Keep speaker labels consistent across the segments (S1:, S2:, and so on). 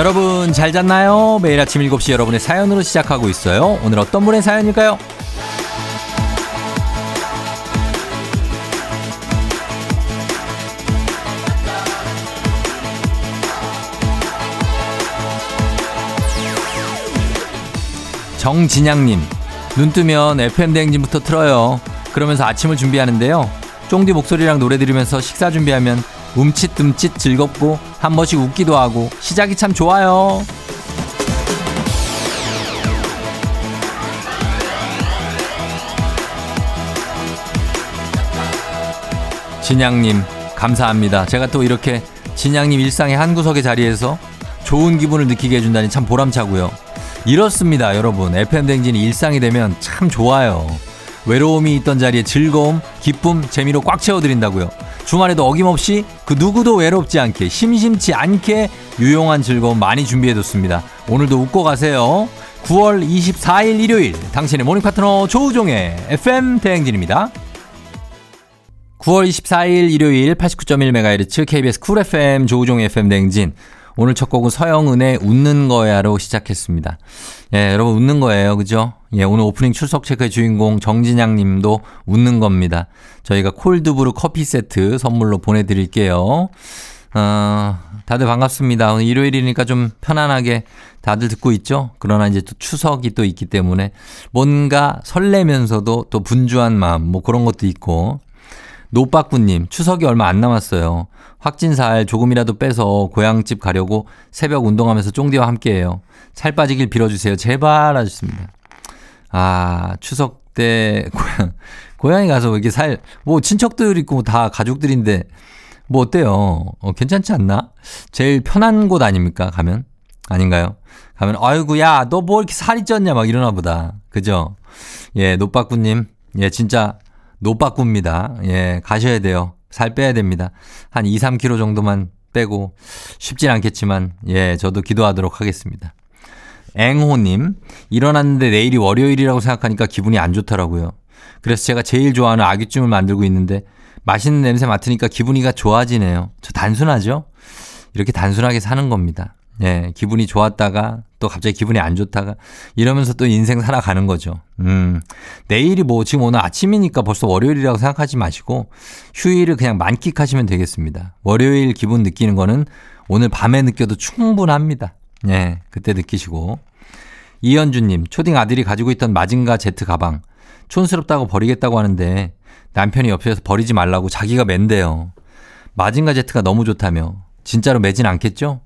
S1: 여러분 잘 잤나요? 매일 아침 7시 여러분의 사연으로 시작하고 있어요. 오늘 어떤 분의 사연일까요? 정진양님, 눈 뜨면 FM 대행진부터 틀어요. 그러면서 아침을 준비하는데요. 쫑디 목소리랑 노래 들으면서 식사 준비하면 움칫움칫 즐겁고 한 번씩 웃기도 하고 시작이 참 좋아요. 진양님 감사합니다. 제가 또 이렇게 진양님 일상의 한 구석의 자리에서 좋은 기분을 느끼게 해준다니 참 보람차고요. 이렇습니다, 여러분. FM 댕진이 일상이 되면 참 좋아요. 외로움이 있던 자리에 즐거움, 기쁨, 재미로 꽉 채워드린다고요. 주말에도 어김없이 그 누구도 외롭지 않게 심심치 않게 유용한 즐거움 많이 준비해뒀습니다. 오늘도 웃고 가세요. 9월 24일 일요일 당신의 모닝 파트너 조우종의 FM 대행진입니다. 9월 24일 일요일 89.1MHz KBS 쿨 FM 조우종의 FM 대행진 오늘 첫 곡은 서영은의 웃는 거야로 시작했습니다. 예, 여러분 웃는 거예요. 그죠? 예, 오늘 오프닝 출석 체크의 주인공 정진양 님도 웃는 겁니다. 저희가 콜드브루 커피 세트 선물로 보내드릴게요. 어, 다들 반갑습니다. 오늘 일요일이니까 좀 편안하게 다들 듣고 있죠? 그러나 이제 또 추석이 또 있기 때문에 뭔가 설레면서도 또 분주한 마음, 뭐 그런 것도 있고. 노빠꾸님, 추석이 얼마 안 남았어요. 확진 살 조금이라도 빼서 고향집 가려고 새벽 운동하면서 쫑디와 함께해요. 살 빠지길 빌어주세요. 제발 하셨습니다. 아 추석 때 고향 고향에 가서 이렇게 살 뭐 친척들 있고 다 가족들인데 뭐 어때요? 어, 괜찮지 않나? 제일 편한 곳 아닙니까? 가면 아닌가요? 가면 아이고 야너 뭐 이렇게 살이 쪘냐 막 이러나 보다. 그죠? 예 노빠꾸님 예 진짜 노빠꾸입니다. 예 가셔야 돼요. 살 빼야 됩니다. 한 2, 3kg 정도만 빼고 쉽진 않겠지만 예, 저도 기도하도록 하겠습니다. 앵호님, 일어났는데 내일이 월요일이라고 생각하니까 기분이 안 좋더라고요. 그래서 제가 제일 좋아하는 아귀찜을 만들고 있는데 맛있는 냄새 맡으니까 기분이가 좋아지네요. 저 단순하죠? 이렇게 단순하게 사는 겁니다. 예, 기분이 좋았다가 또 갑자기 기분이 안 좋다가 이러면서 또 인생 살아가는 거죠. 음, 내일이 뭐 지금 오늘 아침이니까 벌써 월요일이라고 생각하지 마시고 휴일을 그냥 만끽하시면 되겠습니다. 월요일 기분 느끼는 거는 오늘 밤에 느껴도 충분합니다. 예, 그때 느끼시고. 이현주님, 초딩 아들이 가지고 있던 마징가 제트 가방. 촌스럽다고 버리겠다고 하는데 남편이 옆에서 버리지 말라고 자기가 맨대요. 마징가 제트가 너무 좋다며. 진짜로 매진 않겠죠?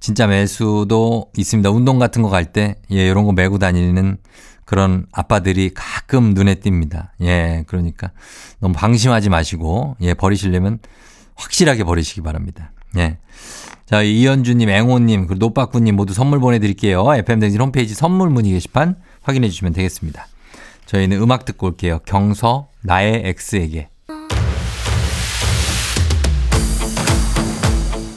S1: 진짜 매수도 있습니다. 운동 같은 거 갈 때, 예, 이런 거 메고 다니는 그런 아빠들이 가끔 눈에 띕니다. 예, 그러니까 너무 방심하지 마시고, 예, 버리시려면 확실하게 버리시기 바랍니다. 예. 자, 이현주님, 앵호님, 그리고 노빠꾸님 모두 선물 보내드릴게요. FM댕진 홈페이지 선물 문의 게시판 확인해 주시면 되겠습니다. 저희는 음악 듣고 올게요. 경서, 나의 X에게.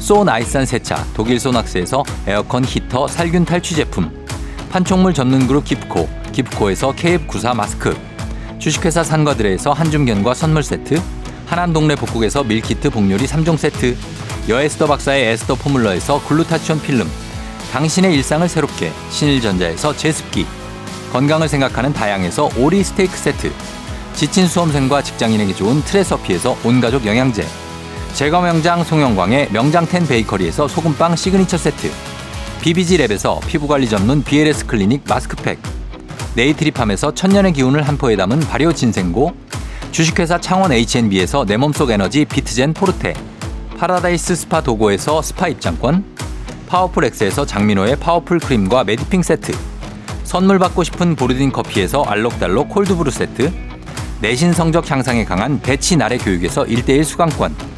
S1: 소 나이산 세차 독일 소낙스에서 에어컨 히터 살균 탈취 제품. 판촉물 전문 그룹 기프코 기프코에서 KF94 마스크. 주식회사 산과들에서 한줌견과 선물 세트. 하남 동네 복국에서 밀키트 복요리 3종 세트. 여에스더 박사의 에스더 포뮬러에서 글루타치온 필름. 당신의 일상을 새롭게 신일전자에서 제습기. 건강을 생각하는 다양에서 오리 스테이크 세트. 지친 수험생과 직장인에게 좋은 트레서피에서 온가족 영양제. 제거 명장 송영광의 명장텐 베이커리에서 소금빵 시그니처 세트. BBG랩에서 피부관리 전문 BLS 클리닉 마스크팩. 네이트리팜에서 천년의 기운을 한 포에 담은 발효 진생고. 주식회사 창원 H&B에서 내 몸속 에너지 비트젠 포르테. 파라다이스 스파 도고에서 스파 입장권. 파워풀 엑스에서 장민호의 파워풀 크림과 메디핑 세트. 선물 받고 싶은 보르딘 커피에서 알록달록 콜드브루 세트. 내신 성적 향상에 강한 대치 나래 교육에서 1대1 수강권.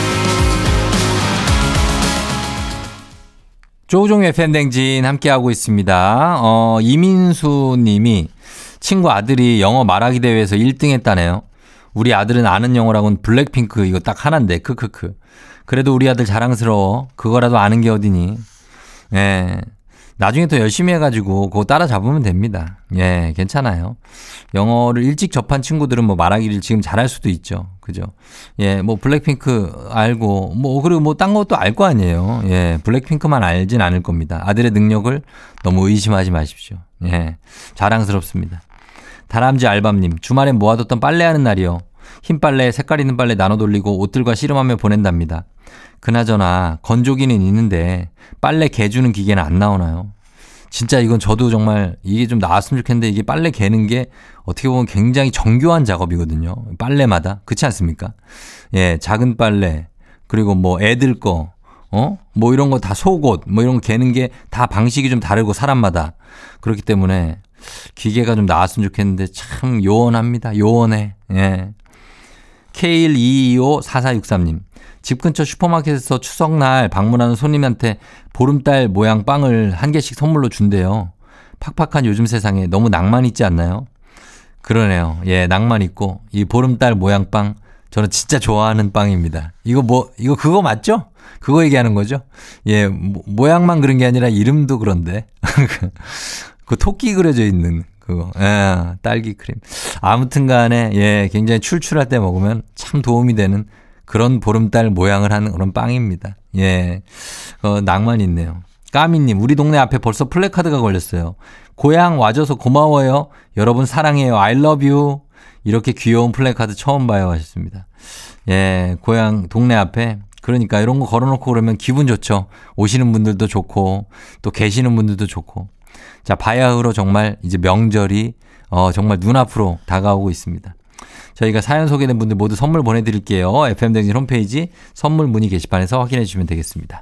S1: 조종의 팬댕진 함께하고 있습니다. 어, 이민수 님이 친구 아들이 영어 말하기 대회에서 1등 했다네요. 우리 아들은 아는 영어라고는 블랙핑크 이거 딱 하나인데 크크크. 그래도 우리 아들 자랑스러워. 그거라도 아는 게 어디니. 예. 나중에 더 열심히 해가지고 그거 따라잡으면 됩니다. 예, 괜찮아요. 영어를 일찍 접한 친구들은 뭐 말하기를 지금 잘할 수도 있죠. 그죠? 예, 뭐 블랙핑크 알고 뭐 그리고 뭐 딴 것도 알 거 아니에요. 예, 블랙핑크만 알진 않을 겁니다. 아들의 능력을 너무 의심하지 마십시오. 예, 자랑스럽습니다. 다람쥐 알밤님, 주말엔 모아뒀던 빨래하는 날이요. 흰 빨래, 색깔 있는 빨래 나눠 돌리고 옷들과 씨름하며 보낸답니다. 그나저나 건조기는 있는데 빨래 개주는 기계는 안 나오나요? 진짜 이건 저도 정말 이게 좀 나왔으면 좋겠는데 이게 빨래 개는 게 어떻게 보면 굉장히 정교한 작업이거든요. 빨래마다. 그렇지 않습니까? 예, 작은 빨래, 그리고 뭐 애들 거, 어? 뭐 이런 거 다 속옷, 뭐 이런 거 개는 게 다 방식이 좀 다르고 사람마다. 그렇기 때문에 기계가 좀 나왔으면 좋겠는데 참 요원합니다. 요원해. 예. K1225443님. 집 근처 슈퍼마켓에서 추석날 방문하는 손님한테 보름달 모양 빵을 한 개씩 선물로 준대요. 팍팍한 요즘 세상에 너무 낭만 있지 않나요? 그러네요. 예, 낭만 있고 이 보름달 모양 빵 저는 진짜 좋아하는 빵입니다. 이거 뭐 이거 그거 맞죠? 그거 얘기하는 거죠? 예, 모양만 그런 게 아니라 이름도 그런데. 그 토끼 그려져 있는 그거. 예, 딸기 크림. 아무튼 간에 예, 굉장히 출출할 때 먹으면 참 도움이 되는 그런 보름달 모양을 하는 그런 빵입니다. 예. 어, 낭만 있네요. 까미님, 우리 동네 앞에 벌써 플래카드가 걸렸어요. 고향 와줘서 고마워요. 여러분 사랑해요. I love you. 이렇게 귀여운 플래카드 처음 봐요. 하셨습니다. 예, 고향 동네 앞에 그러니까 이런 거 걸어놓고 그러면 기분 좋죠. 오시는 분들도 좋고 또 계시는 분들도 좋고. 자, 바야흐로 정말 이제 명절이 어, 정말 눈앞으로 다가오고 있습니다. 저희가 사연 소개된 분들 모두 선물 보내드릴게요. FM댕진 홈페이지 선물 문의 게시판에서 확인해 주시면 되겠습니다.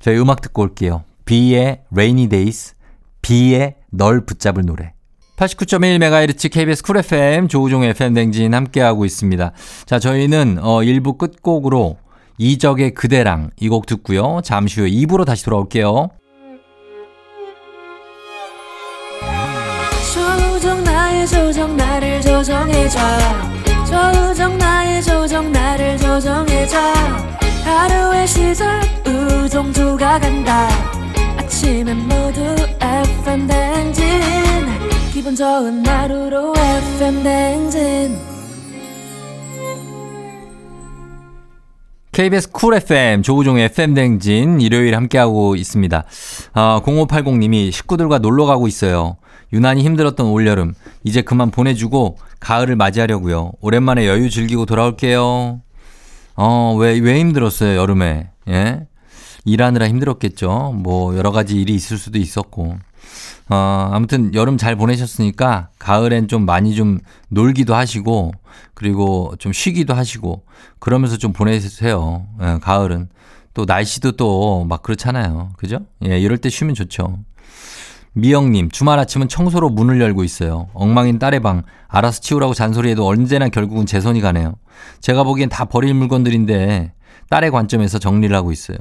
S1: 저희 음악 듣고 올게요. B의 Rainy Days, B의 널 붙잡을 노래. 89.1MHz KBS 쿨 FM 조우종 FM 댕진 함께하고 있습니다. 자, 저희는 어 1부 끝곡으로 이적의 그대랑 이 곡 듣고요. 잠시 후에 2부로 다시 돌아올게요. 나의 조정 나를 조정해줘. 조정 나의 조정 나를 조정해줘. 하루의 시절 우정조가 간다. 아침엔 모두 FM 댕진. 기분 좋은 하루로 FM 댕진. KBS 쿨 FM 조우종의 FM 댕진 일요일 함께하고 있습니다. 어, 0580님이 식구들과 놀러 가고 있어요. 유난히 힘들었던 올여름 이제 그만 보내주고 가을을 맞이하려고요. 오랜만에 여유 즐기고 돌아올게요. 어, 왜, 왜 힘들었어요, 여름에? 예? 일하느라 힘들었겠죠. 뭐, 여러 가지 일이 있을 수도 있었고. 어, 아무튼 여름 잘 보내셨으니까 가을엔 좀 많이 좀 놀기도 하시고, 그리고 좀 쉬기도 하시고, 그러면서 좀 보내세요. 예, 가을은. 또 날씨도 또 막 그렇잖아요. 그죠? 예, 이럴 때 쉬면 좋죠. 미영님, 주말 아침은 청소로 문을 열고 있어요. 엉망인 딸의 방, 알아서 치우라고 잔소리해도 언제나 결국은 제 손이 가네요. 제가 보기엔 다 버릴 물건들인데, 딸의 관점에서 정리를 하고 있어요.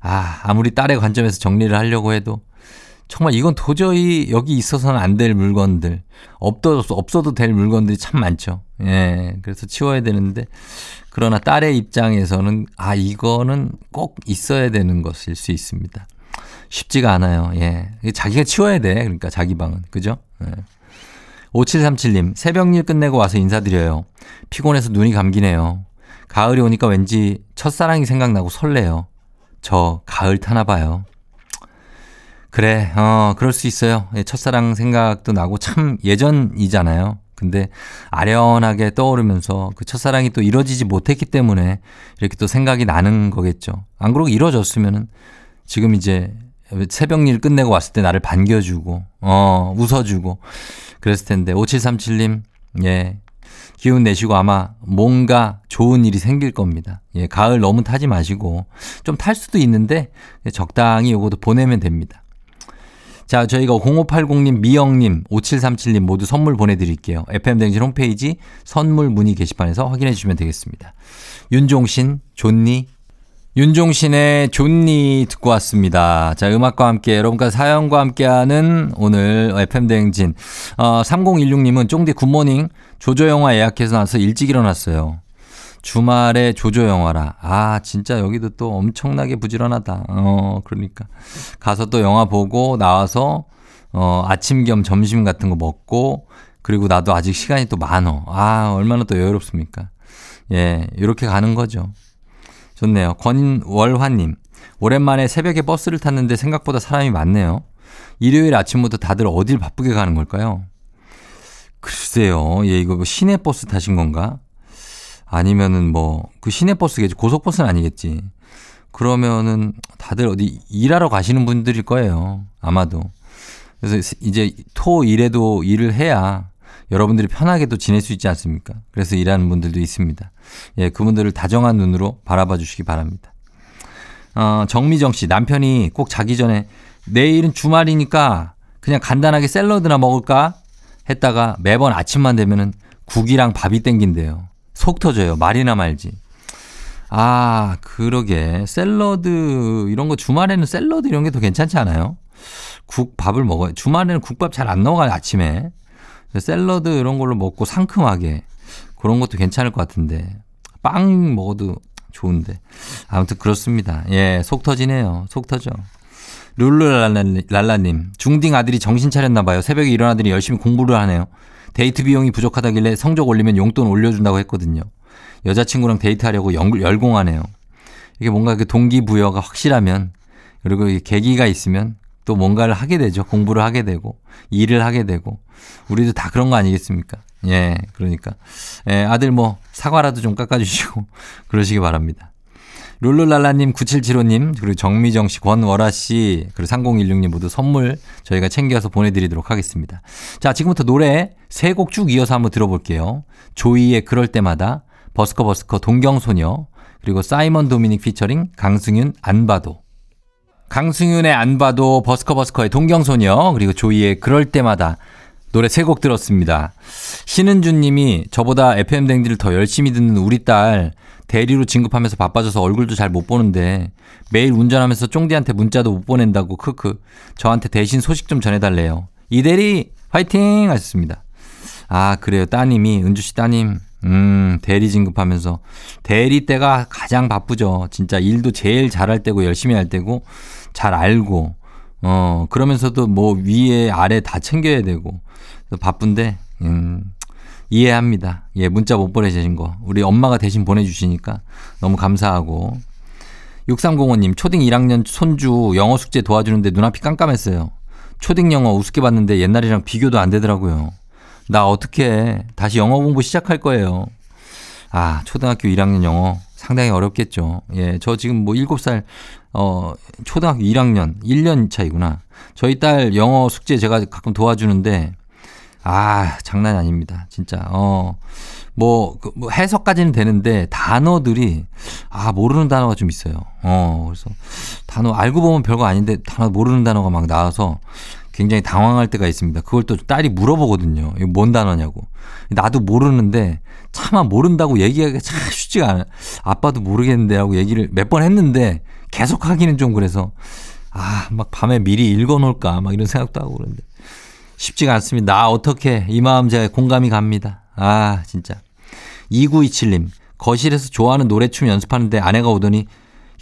S1: 아, 아무리 딸의 관점에서 정리를 하려고 해도, 정말 이건 도저히 여기 있어서는 안 될 물건들, 없어도, 없어도 될 물건들이 참 많죠. 예, 그래서 치워야 되는데, 그러나 딸의 입장에서는, 아, 이거는 꼭 있어야 되는 것일 수 있습니다. 쉽지가 않아요. 예. 자기가 치워야 돼. 그러니까 자기 방은. 그죠? 예. 5737님, 새벽 일 끝내고 와서 인사드려요. 피곤해서 눈이 감기네요. 가을이 오니까 왠지 첫사랑이 생각나고 설레요. 저 가을 타나 봐요. 그래, 어, 그럴 수 있어요. 예, 첫사랑 생각도 나고 참 예전이잖아요. 근데 아련하게 떠오르면서 그 첫사랑이 또 이뤄지지 못했기 때문에 이렇게 또 생각이 나는 거겠죠. 안 그러고 이뤄졌으면은 지금 이제 새벽 일 끝내고 왔을 때 나를 반겨주고, 어, 웃어주고, 그랬을 텐데. 5737님, 예. 기운 내시고 아마 뭔가 좋은 일이 생길 겁니다. 예, 가을 너무 타지 마시고 좀 탈 수도 있는데 적당히 요것도 보내면 됩니다. 자, 저희가 0580님, 미영님, 5737님 모두 선물 보내드릴게요. FM댕진 홈페이지 선물 문의 게시판에서 확인해 주시면 되겠습니다. 윤종신, 존니, 윤종신의 존니 듣고 왔습니다. 자, 음악과 함께 여러분과 사연과 함께하는 오늘 FM대행진. 어, 3016님은 쫑디 굿모닝 조조영화 예약해서 나서 일찍 일어났어요. 주말에 조조영화라. 아, 진짜 여기도 또 엄청나게 부지런하다. 어, 그러니까. 가서 또 영화 보고 나와서 어, 아침 겸 점심 같은 거 먹고 그리고 나도 아직 시간이 또 많어. 아, 얼마나 또 여유롭습니까? 예, 이렇게 가는 거죠. 좋네요. 권월화님. 오랜만에 새벽에 버스를 탔는데 생각보다 사람이 많네요. 일요일 아침부터 다들 어딜 바쁘게 가는 걸까요? 글쎄요. 예, 이거 뭐 시내 버스 타신 건가? 아니면은 뭐, 그 시내 버스겠지. 고속버스는 아니겠지. 그러면은 다들 어디 일하러 가시는 분들일 거예요. 아마도. 그래서 이제 토 일에도 일을 해야 여러분들이 편하게도 지낼 수 있지 않습니까? 그래서 일하는 분들도 있습니다. 예, 그분들을 다정한 눈으로 바라봐 주시기 바랍니다. 어, 정미정 씨, 남편이 꼭 자기 전에 내일은 주말이니까 그냥 간단하게 샐러드나 먹을까? 했다가 매번 아침만 되면은 국이랑 밥이 땡긴대요. 속 터져요. 말이나 말지. 아, 그러게. 샐러드, 이런 거 주말에는 샐러드 이런 게 더 괜찮지 않아요? 국, 밥을 먹어요. 주말에는 국밥 잘안 넘어가요, 아침에. 샐러드 이런 걸로 먹고 상큼하게. 그런 것도 괜찮을 것 같은데. 빵 먹어도 좋은데. 아무튼 그렇습니다. 예, 속 터지네요. 속 터져. 룰루랄라님, 중딩 아들이 정신 차렸나 봐요. 새벽에 일어나더니 열심히 공부를 하네요. 데이트 비용이 부족하다길래 성적 올리면 용돈 올려준다고 했거든요. 여자친구랑 데이트하려고 열공하네요. 이게 뭔가 그 동기부여가 확실하면 그리고 계기가 있으면 또 뭔가를 하게 되죠. 공부를 하게 되고 일을 하게 되고 우리도 다 그런 거 아니겠습니까? 예, 그러니까 예, 아들 뭐 사과라도 좀 깎아주시고 그러시기 바랍니다. 룰루랄라님, 9775님, 그리고 정미정 씨, 권월아 씨, 그리고 3016님 모두 선물 저희가 챙겨서 보내드리도록 하겠습니다. 자, 지금부터 노래 세 곡 쭉 이어서 한번 들어볼게요. 조이의 그럴 때마다, 버스커 버스커 동경소녀, 그리고 사이먼 도미닉 피처링 강승윤 안바도. 강승윤의 안바도, 버스커 버스커의 동경소녀, 그리고 조이의 그럴 때마다 노래 세 곡 들었습니다. 신은주 님이 저보다 FM댕진을 더 열심히 듣는 우리 딸 대리로 진급하면서 바빠져서 얼굴도 잘 못 보는데 매일 운전하면서 쫑디한테 문자도 못 보낸다고 크크 저한테 대신 소식 좀 전해달래요. 이 대리 화이팅 하셨습니다. 아 그래요 따님이 은주 씨 따님 음 대리 진급하면서 대리 때가 가장 바쁘죠. 진짜 일도 제일 잘할 때고 열심히 할 때고 잘 알고 어 그러면서도 뭐 위에 아래 다 챙겨야 되고 바쁜데 음 이해합니다. 예, 문자 못 보내주신 거. 우리 엄마가 대신 보내주시니까 너무 감사하고. 6305님, 초딩 1학년 손주 영어 숙제 도와주는데 눈앞이 깜깜했어요. 초딩 영어 우습게 봤는데 옛날이랑 비교도 안 되더라고요. 나 어떻게 다시 영어 공부 시작할 거예요. 아, 초등학교 1학년 영어 상당히 어렵겠죠. 예, 저 지금 뭐 7살, 어, 초등학교 1학년, 1년 차이구나. 저희 딸 영어 숙제 제가 가끔 도와주는데 아, 장난이 아닙니다. 진짜. 어, 뭐, 그, 뭐 해석까지는 되는데 단어들이, 아, 모르는 단어가 좀 있어요. 어, 그래서 단어, 알고 보면 별거 아닌데 단어 모르는 단어가 막 나와서 굉장히 당황할 때가 있습니다. 그걸 또 딸이 물어보거든요. 이거 뭔 단어냐고. 나도 모르는데 차마 모른다고 얘기하기가 참 쉽지가 않아. 아빠도 모르겠는데 하고 얘기를 몇 번 했는데 계속 하기는 좀 그래서 아, 막 밤에 미리 읽어 놓을까 막 이런 생각도 하고 그러는데. 쉽지가 않습니다. 나 어떻게 이 마음 제가 공감이 갑니다. 아 진짜. 2927님 거실에서 좋아하는 노래춤 연습하는데 아내가 오더니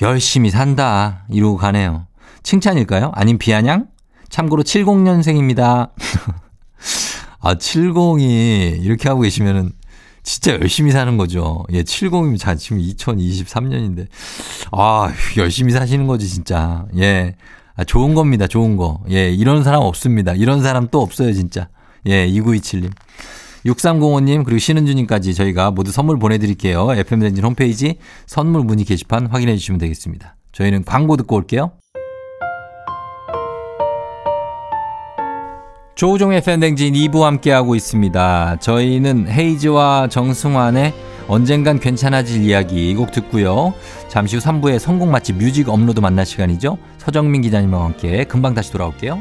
S1: 열심히 산다 이러고 가네요. 칭찬일까요? 아님 비아냥? 참고로 70년생입니다. 아 70이 이렇게 하고 계시면은 진짜 열심히 사는 거죠. 예, 70이면 자, 지금 2023년인데. 아, 열심히 사시는 거지, 진짜. 예. 아, 좋은 겁니다. 좋은 거. 예, 이런 사람 없습니다. 이런 사람 또 없어요, 진짜. 예, 2927님. 6305님, 그리고 신은주님까지 저희가 모두 선물 보내드릴게요. FM댕진 홈페이지 선물 문의 게시판 확인해 주시면 되겠습니다. 저희는 광고 듣고 올게요. 조우종의 펨댕진 2부 함께하고 있습니다. 저희는 헤이즈와 정승환의 언젠간 괜찮아질 이야기 이 곡 듣고요. 잠시 후 3부의 성공 맛집 뮤직 업로드 만날 시간이죠. 서정민 기자님과 함께 금방 다시 돌아올게요.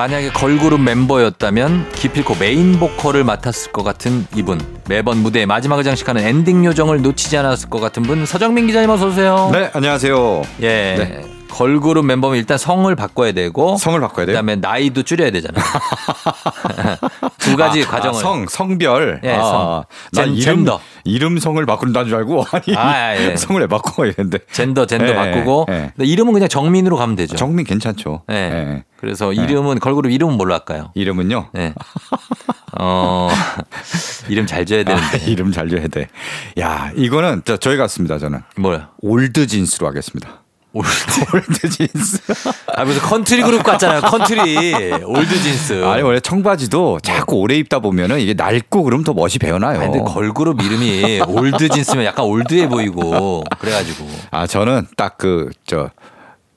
S1: 만약에 걸그룹 멤버였다면 기필코 메인 보컬을 맡았을 것 같은 이분 매번 무대의 마지막을 장식하는 엔딩 요정을 놓치지 않았을 것 같은 분 서정민 기자님 어서 오세요.
S2: 네, 안녕하세요.
S1: 예.
S2: 네.
S1: 걸그룹 멤버면 일단 성을 바꿔야 되고
S2: 성을 바꿔야 돼요?
S1: 그다음에 나이도 줄여야 되잖아요. 두 가지
S2: 아,
S1: 과정을.
S2: 아, 성, 성별.
S1: 예,
S2: 아,
S1: 성. 젠-
S2: 이름,
S1: 젠더.
S2: 이름 성을 바꾼다는 줄 알고 아니
S1: 아, 예.
S2: 성을 왜 바꿔 이랬는데
S1: 젠더 젠더
S2: 예,
S1: 바꾸고
S2: 예.
S1: 이름은 그냥 정민으로 가면 되죠.
S2: 정민 괜찮죠.
S1: 예.
S2: 예.
S1: 그래서 이름은 걸그룹 이름은 뭘로 할까요?
S2: 이름은요.
S1: 네. 어 이름 잘
S2: 아,
S1: 되는데
S2: 이름 잘 지어야 돼. 야, 이거는 저, 저희 같습니다. 저는
S1: 뭐야?
S2: 올드 진스로 하겠습니다.
S1: 올드.
S2: 올드 진스.
S1: 아 무슨 컨트리 그룹 같잖아요. 컨트리 올드 진스.
S2: 아니 원래 청바지도 자꾸 오래 입다 보면은 이게 낡고 그럼 더 멋이 배어나요.
S1: 아니, 근데 걸그룹 이름이 올드 진스면 약간 올드해 보이고 그래가지고
S2: 아 저는 딱 그 저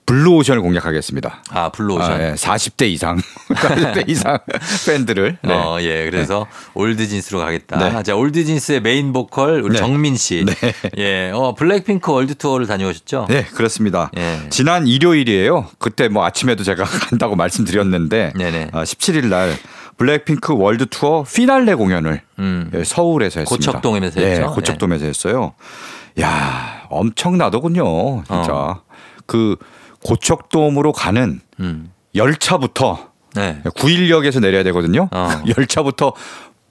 S2: 블루오션을 공략하겠습니다.
S1: 아 블루오션.
S2: 아, 예. 40대 이상, 40대 이상 팬들을. 네.
S1: 어, 예. 그래서 Old Jeans로 가겠다.
S2: 네.
S1: 자, Old Jeans의 메인 보컬 우리
S2: 네.
S1: 정민 씨.
S2: 네.
S1: 예. 어, 블랙핑크 월드 투어를 다녀오셨죠?
S2: 네, 그렇습니다.
S1: 예.
S2: 지난 일요일이에요. 그때 뭐 아침에도 제가 간다고 말씀드렸는데
S1: 네네.
S2: 어, 17일 날 블랙핑크 월드 투어 피날레 공연을
S1: 음.
S2: 예, 서울에서 했습니다.
S1: 고척돔에서
S2: 예,
S1: 했죠?
S2: 고척돔에서 했어요. 야, 엄청나더군요. 진짜.
S1: 어.
S2: 그 고척돔으로 가는
S1: 음.
S2: 열차부터
S1: 네.
S2: 9일역에서 내려야 되거든요.
S1: 어.
S2: 열차부터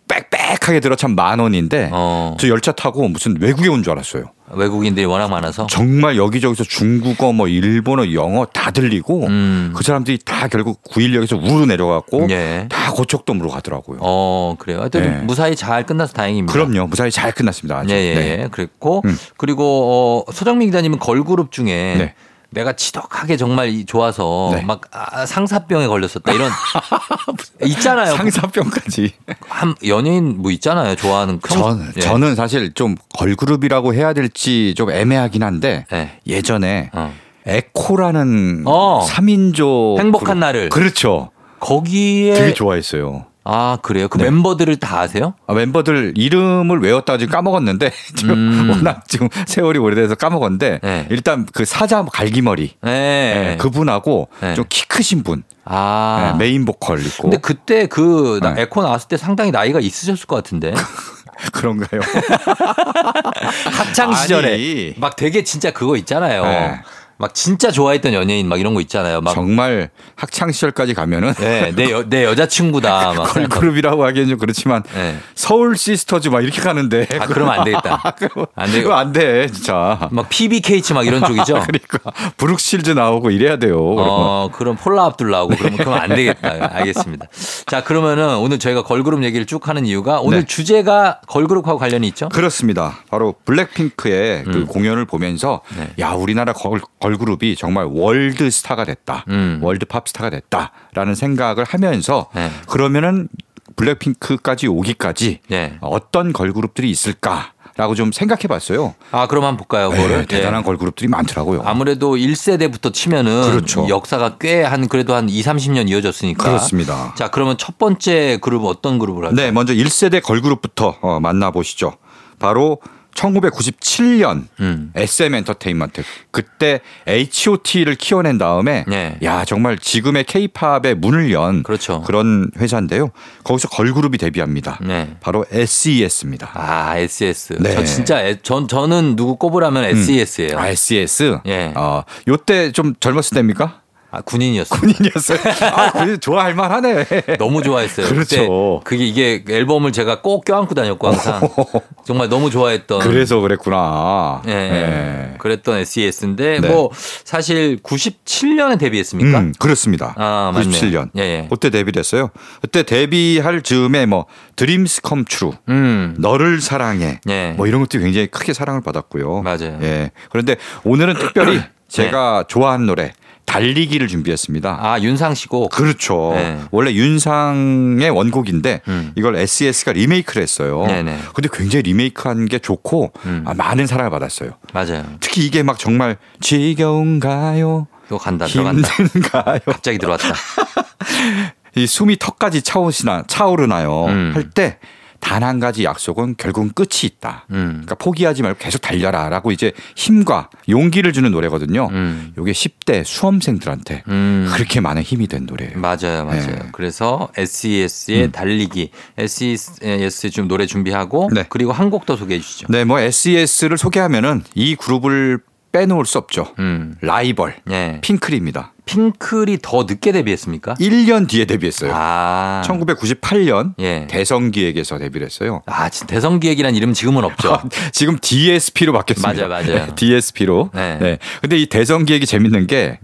S2: 빽빽하게 들어 참 만 원인데
S1: 어.
S2: 저 열차 타고 무슨 외국에 온 줄 알았어요.
S1: 외국인들이 워낙 많아서.
S2: 정말 여기저기서 중국어 뭐 일본어 영어 다 들리고
S1: 음.
S2: 그 사람들이 다 결국 9일역에서 우르 내려갔고
S1: 예.
S2: 다 고척돔으로 가더라고요.
S1: 어, 그래요. 하여튼
S2: 네.
S1: 무사히 잘 끝나서 다행입니다.
S2: 그럼요. 무사히 잘 끝났습니다. 아주.
S1: 예, 예,
S2: 네.
S1: 예. 그랬고
S2: 음.
S1: 그리고 어, 서정민 기자님은 걸그룹 중에
S2: 네.
S1: 내가 지독하게 정말 이- 좋아서
S2: 네.
S1: 막 아, 상사병에 걸렸었다 이런 있잖아요.
S2: 상사병까지.
S1: 한 연예인 뭐 있잖아요. 좋아하는 평-
S2: 전,
S1: 예.
S2: 저는 사실 좀 걸그룹이라고 해야 될지 좀 애매하긴 한데
S1: 네.
S2: 예전에
S1: 어.
S2: 에코라는
S1: 어.
S2: 3인조
S1: 행복한 날을.
S2: 그렇죠.
S1: 거기에
S2: 되게 좋아했어요.
S1: 아 그래요? 그
S2: 네.
S1: 멤버들을 다 아세요?
S2: 아, 멤버들 이름을 외웠다 지금 까먹었는데 지금
S1: 음.
S2: 워낙 지금 세월이 오래돼서 까먹었는데
S1: 네.
S2: 일단 그 사자 갈기머리
S1: 네.
S2: 네, 그분하고
S1: 네.
S2: 좀 키 크신 분
S1: 아.
S2: 네, 메인 보컬 있고
S1: 근데 그때 그. 에코 나왔을 때 상당히 나이가 있으셨을 것 같은데
S2: 그런가요?
S1: 학창 시절에. 막 되게 진짜 그거 있잖아요.
S2: 네.
S1: 막 진짜 좋아했던 연예인 막 이런 거 있잖아요. 막
S2: 정말 학창 시절까지 가면은
S1: 네, 내, 여, 내 여자친구다. 막.
S2: 걸그룹이라고 하기엔 좀 그렇지만
S1: 네.
S2: 서울 시스터즈 막 이렇게 가는데
S1: 아, 그러면 안 되겠다.
S2: 그거
S1: 안.
S2: 그거 안 돼, 진짜.
S1: 막 피비 케이츠 막 이런 쪽이죠.
S2: 그러니까 브룩 쉴즈 나오고 이래야 돼요. 그러면.
S1: 어, 그럼 폴라 압둘 나오고 그러면 그러면 안 되겠다. 알겠습니다. 자, 그러면은 오늘 저희가 걸그룹 얘기를 쭉 하는 이유가 오늘
S2: 네.
S1: 주제가 걸그룹하고 관련이 있죠?
S2: 그렇습니다. 바로 블랙핑크의 그 공연을 보면서
S1: 음. 네.
S2: 야 우리나라 걸, 걸 그룹이 정말 월드 스타가 됐다,
S1: 음.
S2: 월드 팝 스타가 됐다라는 생각을 하면서
S1: 네.
S2: 그러면은 블랙핑크까지 오기까지
S1: 네.
S2: 어떤 걸그룹들이 있을까 라고 좀 생각해 봤어요.
S1: 아, 그럼 한번 볼까요, 그거를?
S2: 네, 대단한
S1: 예.
S2: 걸그룹들이 많더라고요.
S1: 아무래도 1세대부터 치면은
S2: 그렇죠.
S1: 역사가 꽤 한 그래도 한 2, 30년 이어졌으니까.
S2: 그렇습니다.
S1: 자, 그러면 첫 번째 그룹 어떤 그룹을 할까요?
S2: 네, 먼저 1세대 걸그룹부터 어, 만나 보시죠. 바로 1997년
S1: 음.
S2: SM 엔터테인먼트 그때 H.O.T.를 키워낸 다음에
S1: 네.
S2: 야 정말 지금의 K-팝의 문을 연
S1: 그렇죠.
S2: 런 회사인데요. 거기서 걸그룹이 데뷔합니다.
S1: 네.
S2: 바로 SES입니다.
S1: 아, SES.
S2: 네.
S1: 저 진짜 애- 전 저는 누구 꼽으라면 SES예요.
S2: 아, SES.
S1: 예.
S2: 어, 요때 좀 젊었을 때입니까?
S1: 아, 군인이었어요.
S2: 군인이었어요. 아, 군인 좋아할 만하네.
S1: 너무 좋아했어요.
S2: 그렇죠.
S1: 그게 이게 앨범을 제가 꼭 껴안고 다녔고 항상 정말 너무 좋아했던
S2: 그래서 그랬구나.
S1: 예, 예. 그랬던 SES인데
S2: 네.
S1: 뭐 사실 97년에 데뷔했습니까?
S2: 음, 그렇습니다.
S1: 아, 맞네요.
S2: 97년.
S1: 예, 예.
S2: 그때 데뷔를 했어요. 그때 데뷔할 즈음에 뭐 Dreams Come True,
S1: 음.
S2: 너를 사랑해.
S1: 예.
S2: 뭐 이런 것도 굉장히 크게 사랑을 받았고요.
S1: 맞아요. 네.
S2: 예. 그런데 오늘은 특별히 제가 좋아하는 노래 달리기를 준비했습니다.
S1: 아, 윤상 씨 거
S2: 그렇죠.
S1: 네.
S2: 원래 윤상의 원곡인데
S1: 음.
S2: 이걸 SES가 리메이크를 했어요.
S1: 네네.
S2: 근데 굉장히 리메이크한 게 좋고
S1: 음.
S2: 아, 많은 사랑을 받았어요.
S1: 맞아요.
S2: 특히 이게 막 정말 지겨운가요?
S1: 또 간다 들어간다.
S2: 힘든가요?
S1: 갑자기 들어왔다.
S2: 이 숨이 턱까지 차오시나 차오르나요?
S1: 음.
S2: 할때 단 한 가지 약속은 결국은 끝이 있다.
S1: 음.
S2: 그러니까 포기하지 말고 계속 달려라라고 이제 힘과 용기를 주는 노래거든요.
S1: 음.
S2: 요게 10대 수험생들한테
S1: 음.
S2: 그렇게 많은 힘이 된 노래예요.
S1: 맞아요, 맞아요.
S2: 네.
S1: 그래서 SES의 달리기, SES 좀 노래 준비하고
S2: 네.
S1: 그리고 한 곡 더 소개해 주시죠.
S2: 네, 뭐 SES를 소개하면은 이 그룹을 빼놓을 수 없죠.
S1: 음,
S2: 라이벌
S1: 네.
S2: 핑클입니다.
S1: 핑클이 더 늦게 데뷔했습니까?
S2: 1년 뒤에 데뷔했어요.
S1: 아,
S2: 1998년
S1: 예.
S2: 대성기획에서 데뷔를 했어요.
S1: 아, 진- 대성기획이라는 이름 지금은 없죠.
S2: 지금 DSP로 바뀌었습니다.
S1: 맞아요, 맞아요.
S2: DSP로.
S1: 네.
S2: 네. 근데 이 대성기획이 재밌는 게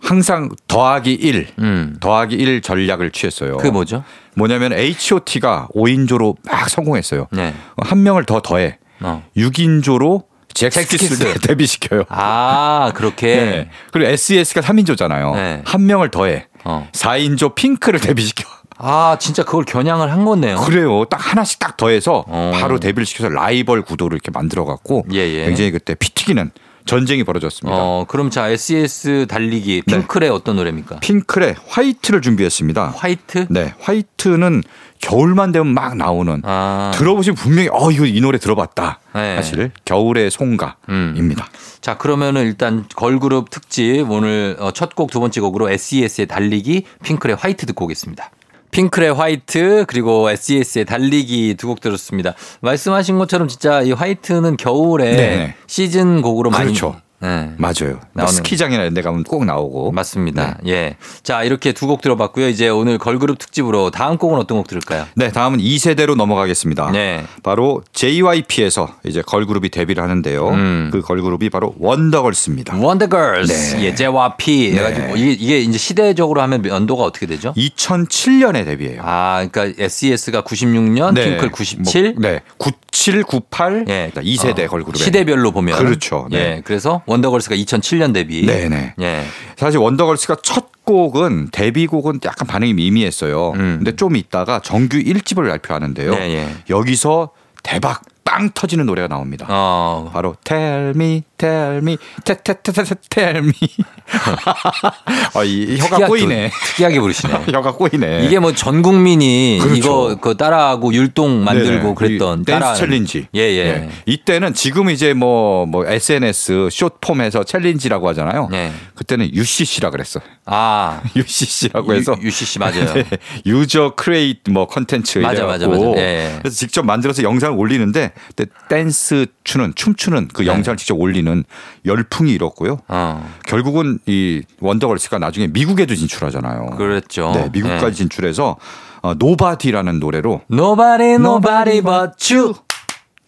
S2: 항상 더하기 1,
S1: 음,
S2: 더하기 1 전략을 취했어요.
S1: 그게 뭐죠?
S2: 뭐냐면 H.O.T가 5인조로 막 성공했어요.
S1: 네.
S2: 한 명을 더 더해.
S1: 어.
S2: 6인조로
S1: 잭스키스.
S2: 데뷔시켜요.
S1: 아, 그렇게.
S2: 네. 그리고 SES가 3인조잖아요.
S1: 네.
S2: 한 명을 더해.
S1: 어.
S2: 4인조 핑크를 데뷔시켜.
S1: 아, 진짜 그걸 겨냥을 한 거네요.
S2: 그래요. 딱 하나씩 딱 더해서
S1: 어.
S2: 바로 데뷔를 시켜서 라이벌 구도를 이렇게 만들어 갖고
S1: 예, 예.
S2: 굉장히 그때 피 튀기는 전쟁이 벌어졌습니다.
S1: 어, 그럼 자, SES 달리기,
S2: 네.
S1: 핑클의 어떤 노래입니까?
S2: 핑클의 화이트를 준비했습니다.
S1: 화이트?
S2: 네, 화이트는 겨울만 되면 막 나오는
S1: 아.
S2: 들어보시면 분명히 어 이거 이 노래 들어봤다.
S1: 네.
S2: 사실 겨울의 송가입니다.
S1: 자, 그러면은 일단 걸그룹 특집 오늘 어, 첫곡 두 번째 곡으로 SES의 달리기, 핑클의 화이트 듣고 오겠습니다. 핑클의 화이트 그리고 SES의 달리기 두 곡 들었습니다. 말씀하신 것처럼 진짜 이 화이트는 겨울에
S2: 네.
S1: 시즌 곡으로 많이
S2: 그렇죠.
S1: 네.
S2: 맞아요. 뭐 스키장이나 이런 데 가면 꼭 나오고.
S1: 맞습니다. 예. 자, 이렇게 두 곡 들어봤고요. 이제 오늘 걸그룹 특집으로 다음 곡은 어떤 곡 들을까요?
S2: 네, 다음은 2세대로 넘어가겠습니다.
S1: 네.
S2: 바로 JYP에서 이제 걸그룹이 데뷔를 하는데요.
S1: 음.
S2: 그 걸그룹이 바로 원더걸스입니다.
S1: 원더걸스,
S2: 네.
S1: 예, JYP
S2: 네.
S1: 해가지고 이게, 이게 이제 시대적으로 하면 연도가 어떻게 되죠?
S2: 2007년에 데뷔해요.
S1: 아, 그러니까 SES가 96년,
S2: 네.
S1: 핑클 97,
S2: 뭐, 네. 97, 98.
S1: 예.
S2: 2세대
S1: 어,
S2: 걸그룹.
S1: 시대별로 보면
S2: 그렇죠. 네.
S1: 예. 그래서 원더걸스가 2007년 데뷔.
S2: 네네.
S1: 예.
S2: 사실 원더걸스가 첫 곡은 데뷔곡은 약간 반응이 미미했어요.
S1: 음.
S2: 근데 좀 있다가 정규 1집을 발표하는데요.
S1: 네, 예.
S2: 여기서 대박 빵 터지는 노래가 나옵니다.
S1: 어.
S2: 바로 Tell Me, Tell Me, 테테테테 Tell Me. 아, 이 혀가 꼬이네.
S1: 또 특이하게 부르시네.
S2: 혀가 꼬이네.
S1: 이게 뭐 전 국민이
S2: 그렇죠.
S1: 이거 그 따라하고 율동 만들고
S2: 네네.
S1: 그랬던
S2: 이 댄스 챌린지.
S1: 예, 예.
S2: 이때는 지금 이제 뭐, 뭐 SNS 숏폼에서 챌린지라고 하잖아요.
S1: 예.
S2: 그때는 UCC라 그랬어.
S1: 아.
S2: UCC라고 해서
S1: 유, UCC 맞아요.
S2: 네, user created 뭐 컨텐츠
S1: 맞아, 맞아, 맞아. 예.
S2: 그래서 직접 만들어서 영상을 올리는데 댄스 추는 춤추는 그
S1: 네.
S2: 영상을 직접 올리는 열풍이 일었고요.
S1: 어.
S2: 결국은 이 원더걸스가 나중에 미국에도 진출하잖아요.
S1: 그랬죠.
S2: 네, 미국까지
S1: 예.
S2: 진출해서 어, Nobody라는 노래로
S1: Nobody, nobody but you.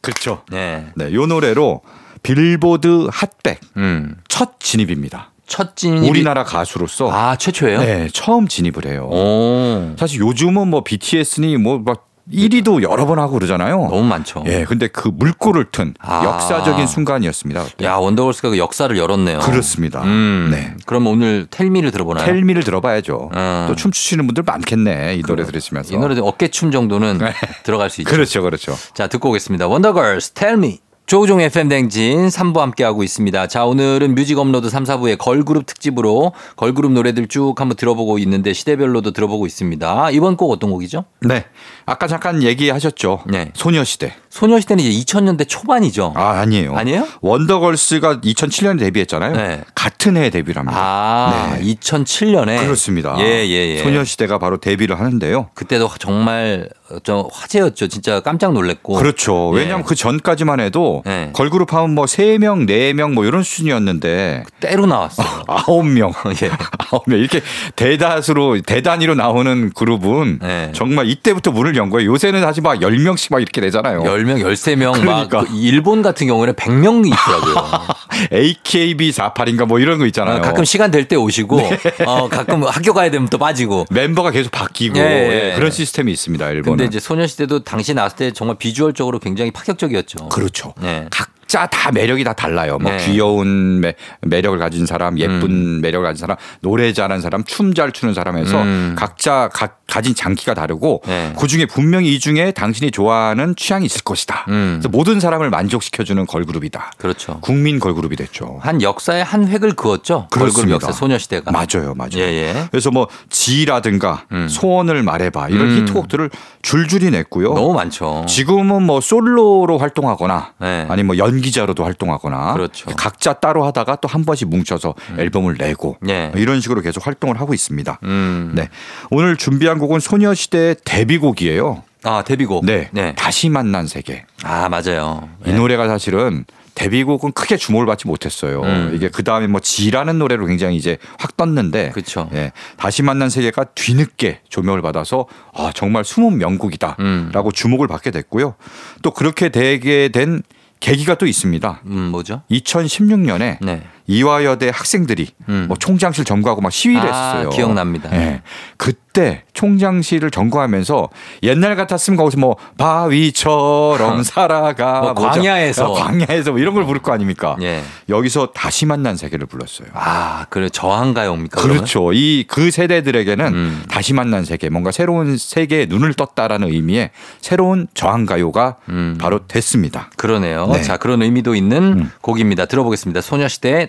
S2: 그렇죠.
S1: 네.
S2: 네, 요 노래로 빌보드 핫백
S1: 음.
S2: 첫 진입입니다.
S1: 첫 진입이
S2: 우리나라 가수로서
S1: 아, 최초예요?
S2: 네, 처음 진입을 해요.
S1: 오.
S2: 사실 요즘은 뭐 BTS니 뭐 막 1위도 여러 번 하고 그러잖아요.
S1: 너무 많죠.
S2: 예, 근데 그 물꼬를 튼
S1: 아.
S2: 역사적인 순간이었습니다.
S1: 야, 원더걸스가 그 역사를 열었네요.
S2: 그렇습니다.
S1: 음.
S2: 네.
S1: 그럼 오늘 Tell Me를 들어보나요?
S2: Tell Me를 들어봐야죠.
S1: 음.
S2: 또 춤추시는 분들 많겠네. 이 노래 들으시면서.
S1: 이 노래도 어깨춤 정도는
S2: 네.
S1: 들어갈 수 있죠.
S2: 그렇죠, 그렇죠.
S1: 자, 듣고 오겠습니다. 원더걸스, Me. 조우종 FM 대행진 3부 함께하고 있습니다. 자, 오늘은 뮤직 업로드 3, 4부의 걸그룹 특집으로 걸그룹 노래들 쭉 한번 들어보고 있는데 시대별로도 들어보고 있습니다. 이번 곡 어떤 곡이죠?
S2: 네. 아까 잠깐 얘기하셨죠.
S1: 네.
S2: 소녀시대.
S1: 소녀시대는 이제 2000년대 초반이죠.
S2: 아, 아니에요.
S1: 아니에요?
S2: 원더걸스가 2007년에 데뷔했잖아요.
S1: 네.
S2: 같은 해에 데뷔를 합니다.
S1: 아,
S2: 네.
S1: 2007년에
S2: 그렇습니다.
S1: 예, 예, 예.
S2: 소녀시대가 바로 데뷔를 하는데요.
S1: 그때도 정말 좀 화제였죠. 진짜 깜짝 놀랐고.
S2: 그렇죠.
S1: 예.
S2: 왜냐하면 그 전까지만 해도
S1: 네.
S2: 걸그룹 하면 뭐 3명, 4명 뭐 이런 수준이었는데
S1: 때로 나왔어요.
S2: 아홉 명
S1: 예.
S2: 아홉 명 이렇게 대다수로 대단위로 나오는 그룹은
S1: 네.
S2: 정말 이때부터 문을 연 거예요. 요새는 사실 막 10명씩 막 이렇게 되잖아요.
S1: 10명, 13명
S2: 그러니까.
S1: 막그 일본 같은 경우에는 100명이 있더라고요.
S2: AKB48인가 뭐 이런 거 있잖아요.
S1: 어, 가끔 시간 될 때 오시고 어, 가끔 학교 가야 되면 또 빠지고.
S2: 멤버가 계속 바뀌고
S1: 예,
S2: 예,
S1: 예.
S2: 그런 시스템이 있습니다. 일본은.
S1: 근데 이제 소녀시대도 당시 나왔을 때 정말 비주얼적으로 굉장히 파격적이었죠.
S2: 그렇죠.
S1: 네.
S2: 각자 다 매력이 다 달라요. 뭐
S1: 네.
S2: 귀여운 매, 매력을 가진 사람, 예쁜 매력을 가진 사람, 노래 잘하는 사람, 춤 잘 추는 사람에서
S1: 음.
S2: 각자 가, 가진 장기가 다르고
S1: 네.
S2: 그 중에 분명히 이 중에 당신이 좋아하는 취향이 있을 것이다.
S1: 음.
S2: 그래서 모든 사람을 만족시켜주는 걸그룹이다.
S1: 그렇죠.
S2: 국민 걸그룹이 됐죠.
S1: 한 역사의 한 획을 그었죠. 걸그룹
S2: 그렇습니다.
S1: 역사 소녀시대가.
S2: 맞아요, 맞아요.
S1: 예, 예.
S2: 그래서 뭐 지라든가
S1: 음.
S2: 소원을 말해봐 이런
S1: 음.
S2: 히트곡들을 줄줄이 냈고요.
S1: 너무 많죠.
S2: 지금은 뭐 솔로로 활동하거나
S1: 네.
S2: 아니면 뭐 연기자로도 활동하거나
S1: 그렇죠.
S2: 각자 따로 하다가 또 한 번씩 뭉쳐서 앨범을 내고
S1: 네.
S2: 이런 식으로 계속 활동을 하고 있습니다.
S1: 음.
S2: 네. 오늘 준비한 곡은 소녀시대 데뷔곡이에요.
S1: 아, 데뷔곡.
S2: 네.
S1: 네.
S2: 다시 만난 세계.
S1: 아, 맞아요.
S2: 이 노래가 사실은 데뷔곡은 크게 주목을 받지 못했어요.
S1: 음.
S2: 이게 그 다음에 뭐 지라는 노래로 굉장히 이제 확 떴는데,
S1: 그쵸.
S2: 예, 다시 만난 세계가 뒤늦게 조명을 받아서 아 정말 숨은 명곡이다라고
S1: 음.
S2: 주목을 받게 됐고요. 또 그렇게 되게 된 계기가 또 있습니다.
S1: 음, 뭐죠?
S2: 2016년에
S1: 네.
S2: 이화여대 학생들이
S1: 음.
S2: 뭐 총장실 점거하고 막 시위를
S1: 아,
S2: 했었어요.
S1: 기억납니다.
S2: 예. 그때 총장실을 점거하면서 옛날 같았으면 거기서 뭐 바위처럼 살아가
S1: 뭐? 광야에서.
S2: 아, 광야에서 뭐 이런 걸 부를 거 아닙니까?
S1: 예.
S2: 여기서 다시 만난 세계를 불렀어요.
S1: 아, 그래 저항가요입니까?
S2: 그렇죠. 이 그 세대들에게는
S1: 음.
S2: 다시 만난 세계, 뭔가 새로운 세계에 눈을 떴다라는 의미의 새로운 저항가요가
S1: 음.
S2: 바로 됐습니다.
S1: 그러네요.
S2: 네.
S1: 자, 그런 의미도 있는
S2: 음.
S1: 곡입니다. 들어보겠습니다. 소녀시대의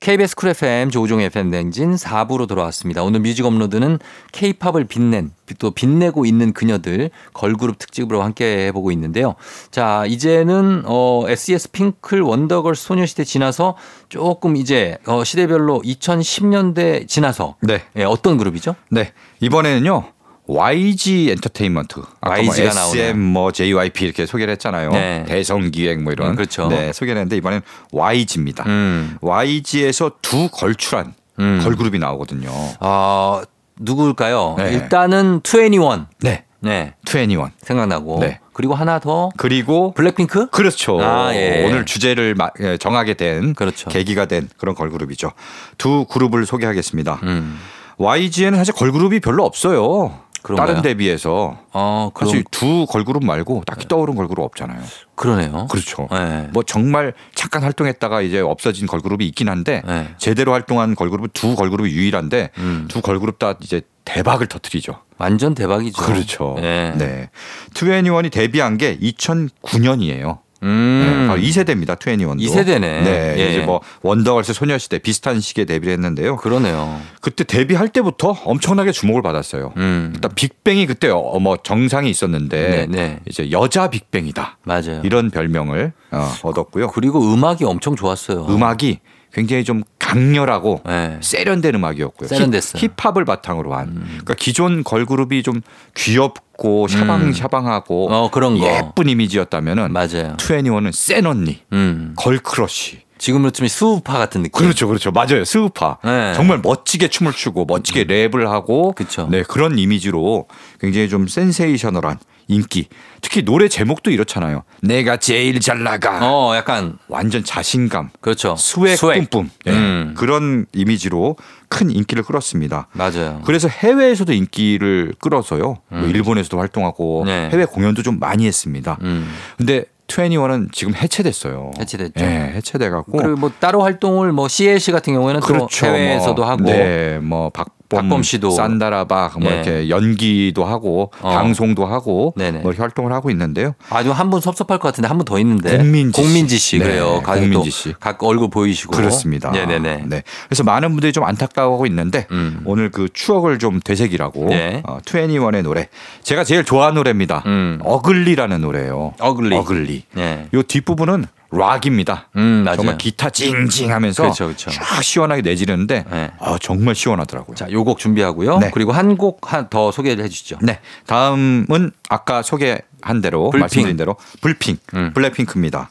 S1: KBS Cool FM 조우종 FM 대행진 4부로 돌아왔습니다. 오늘 뮤직 업로드는 K-팝을 빛낸 또 빛내고 있는 그녀들 걸그룹 특집으로 함께 해보고 있는데요. 자 이제는 어, SES 핑클 원더걸스 소녀시대 지나서 조금 이제 어, 시대별로 2010년대 지나서
S2: 네.
S1: 예, 어떤 그룹이죠?
S2: 네. 이번에는요. YG 엔터테인먼트. 아까
S1: YG가
S2: 뭐
S1: 나오네요.
S2: SM 뭐 JYP 이렇게 소개를 했잖아요.
S1: 네.
S2: 대성기획 뭐 이런.
S1: 음, 그렇죠.
S2: 네, 소개를 했는데 이번엔 YG입니다.
S1: 음,
S2: YG에서 두 걸출한
S1: 음.
S2: 걸그룹이 나오거든요.
S1: 어, 누구일까요?
S2: 네.
S1: 일단은 21.
S2: 네.
S1: 네.
S2: 21.
S1: 생각나고.
S2: 네.
S1: 그리고 하나 더
S2: 그리고
S1: 블랙핑크?
S2: 그렇죠.
S1: 아, 예.
S2: 오늘 주제를 마- 예, 정하게 된
S1: 그렇죠.
S2: 계기가 된 그런 걸그룹이죠. 두 그룹을 소개하겠습니다.
S1: 음.
S2: YG에는 사실 걸그룹이 별로 없어요.
S1: 그런가요?
S2: 다른 데뷔에서
S1: 어, 그럼
S2: 사실 두 걸그룹 말고 딱히 떠오른 걸그룹 없잖아요.
S1: 그러네요.
S2: 그렇죠.
S1: 네.
S2: 뭐 정말 잠깐 활동했다가 이제 없어진 걸그룹이 있긴 한데
S1: 네.
S2: 제대로 활동한 걸그룹은 두 걸그룹이 유일한데
S1: 음.
S2: 두 걸그룹 다 이제 대박을 터뜨리죠.
S1: 완전 대박이죠.
S2: 그렇죠.
S1: 네.
S2: 네. 투애니원이 데뷔한 게 2009년이에요.
S1: 음.
S2: 네, 바로 2세대입니다. 투애니원도.
S1: 이 세대네.
S2: 네.
S1: 예.
S2: 이제 뭐 원더걸스 소녀시대 비슷한 시기에 데뷔를 했는데요.
S1: 그러네요.
S2: 그때 데뷔할 때부터 엄청나게 주목을 받았어요.
S1: 음.
S2: 일단 빅뱅이 그때 어, 뭐 정상이 있었는데
S1: 네, 네.
S2: 이제 여자 빅뱅이다.
S1: 맞아요.
S2: 이런 별명을 어, 얻었고요.
S1: 그리고 음악이 엄청 좋았어요.
S2: 음악이 굉장히 좀 강렬하고
S1: 네.
S2: 세련된 음악이었고요.
S1: 세련됐어요.
S2: 힙, 힙합을 바탕으로 한. 그러니까 기존 걸그룹이 좀 귀엽고 샤방샤방하고
S1: 어, 그런 거.
S2: 예쁜 이미지였다면은
S1: 맞아요.
S2: 투애니원은 센 언니,
S1: 음.
S2: 걸크러쉬.
S1: 지금으로 치면 스우파 같은 느낌.
S2: 그렇죠, 그렇죠, 맞아요. 스우파.
S1: 네.
S2: 정말 멋지게 춤을 추고 멋지게 랩을 하고,
S1: 그쵸.
S2: 네 그런 이미지로 굉장히 좀 센세이셔널한 인기. 특히 노래 제목도 이렇잖아요. 내가 제일 잘 나가.
S1: 어, 약간
S2: 완전 자신감.
S1: 그렇죠.
S2: Swag 뿜뿜 예,
S1: 음.
S2: 그런 이미지로 큰 인기를 끌었습니다.
S1: 맞아요.
S2: 그래서 해외에서도 인기를 끌어서요. 뭐 일본에서도 활동하고
S1: 음. 네.
S2: 해외 공연도 좀 많이 했습니다.
S1: 음.
S2: 근데 21은 지금 해체됐어요.
S1: 해체됐죠.
S2: 예, 해체돼 갖고
S1: 그리고 뭐 따로 활동을 뭐 CLC 같은 경우에는
S2: 그렇죠.
S1: 또 해외에서도
S2: 뭐,
S1: 하고
S2: 네, 뭐 박 범,
S1: 박범 씨도.
S2: 산다라박 뭐
S1: 예.
S2: 이렇게 연기도 하고
S1: 어.
S2: 방송도 하고
S1: 네네.
S2: 뭐 활동을 하고 있는데요.
S1: 아주 한 분 섭섭할 것 같은데 한 분 더 있는데
S2: 공민지 씨.
S1: 공민지 씨
S2: 네,
S1: 그래요.
S2: 공민지 씨.
S1: 각 얼굴 보이시고
S2: 그렇습니다.
S1: 네네네.
S2: 네. 그래서 많은 분들이 좀 안타까워하고 있는데
S1: 음.
S2: 오늘 그 추억을 좀 되새기라고
S1: 네.
S2: 어, 21의 노래 제가 제일 좋아하는 노래입니다.
S1: 음.
S2: 어글리라는 노래예요.
S1: 어글리.
S2: 어글리.
S1: 네.
S2: 요 뒷부분은 락입니다.
S1: 음.
S2: 정말 기타 징징 하면서
S1: 그렇죠, 그렇죠.
S2: 쫙 시원하게 내지르는데
S1: 네.
S2: 아, 정말 시원하더라고요.
S1: 자, 요 곡 준비하고요.
S2: 네.
S1: 그리고 한 곡 더 소개를 해 주시죠.
S2: 네. 다음은 아까 소개한 대로
S1: 불핑.
S2: 말씀드린 대로 불핑
S1: 음.
S2: 블랙핑크입니다.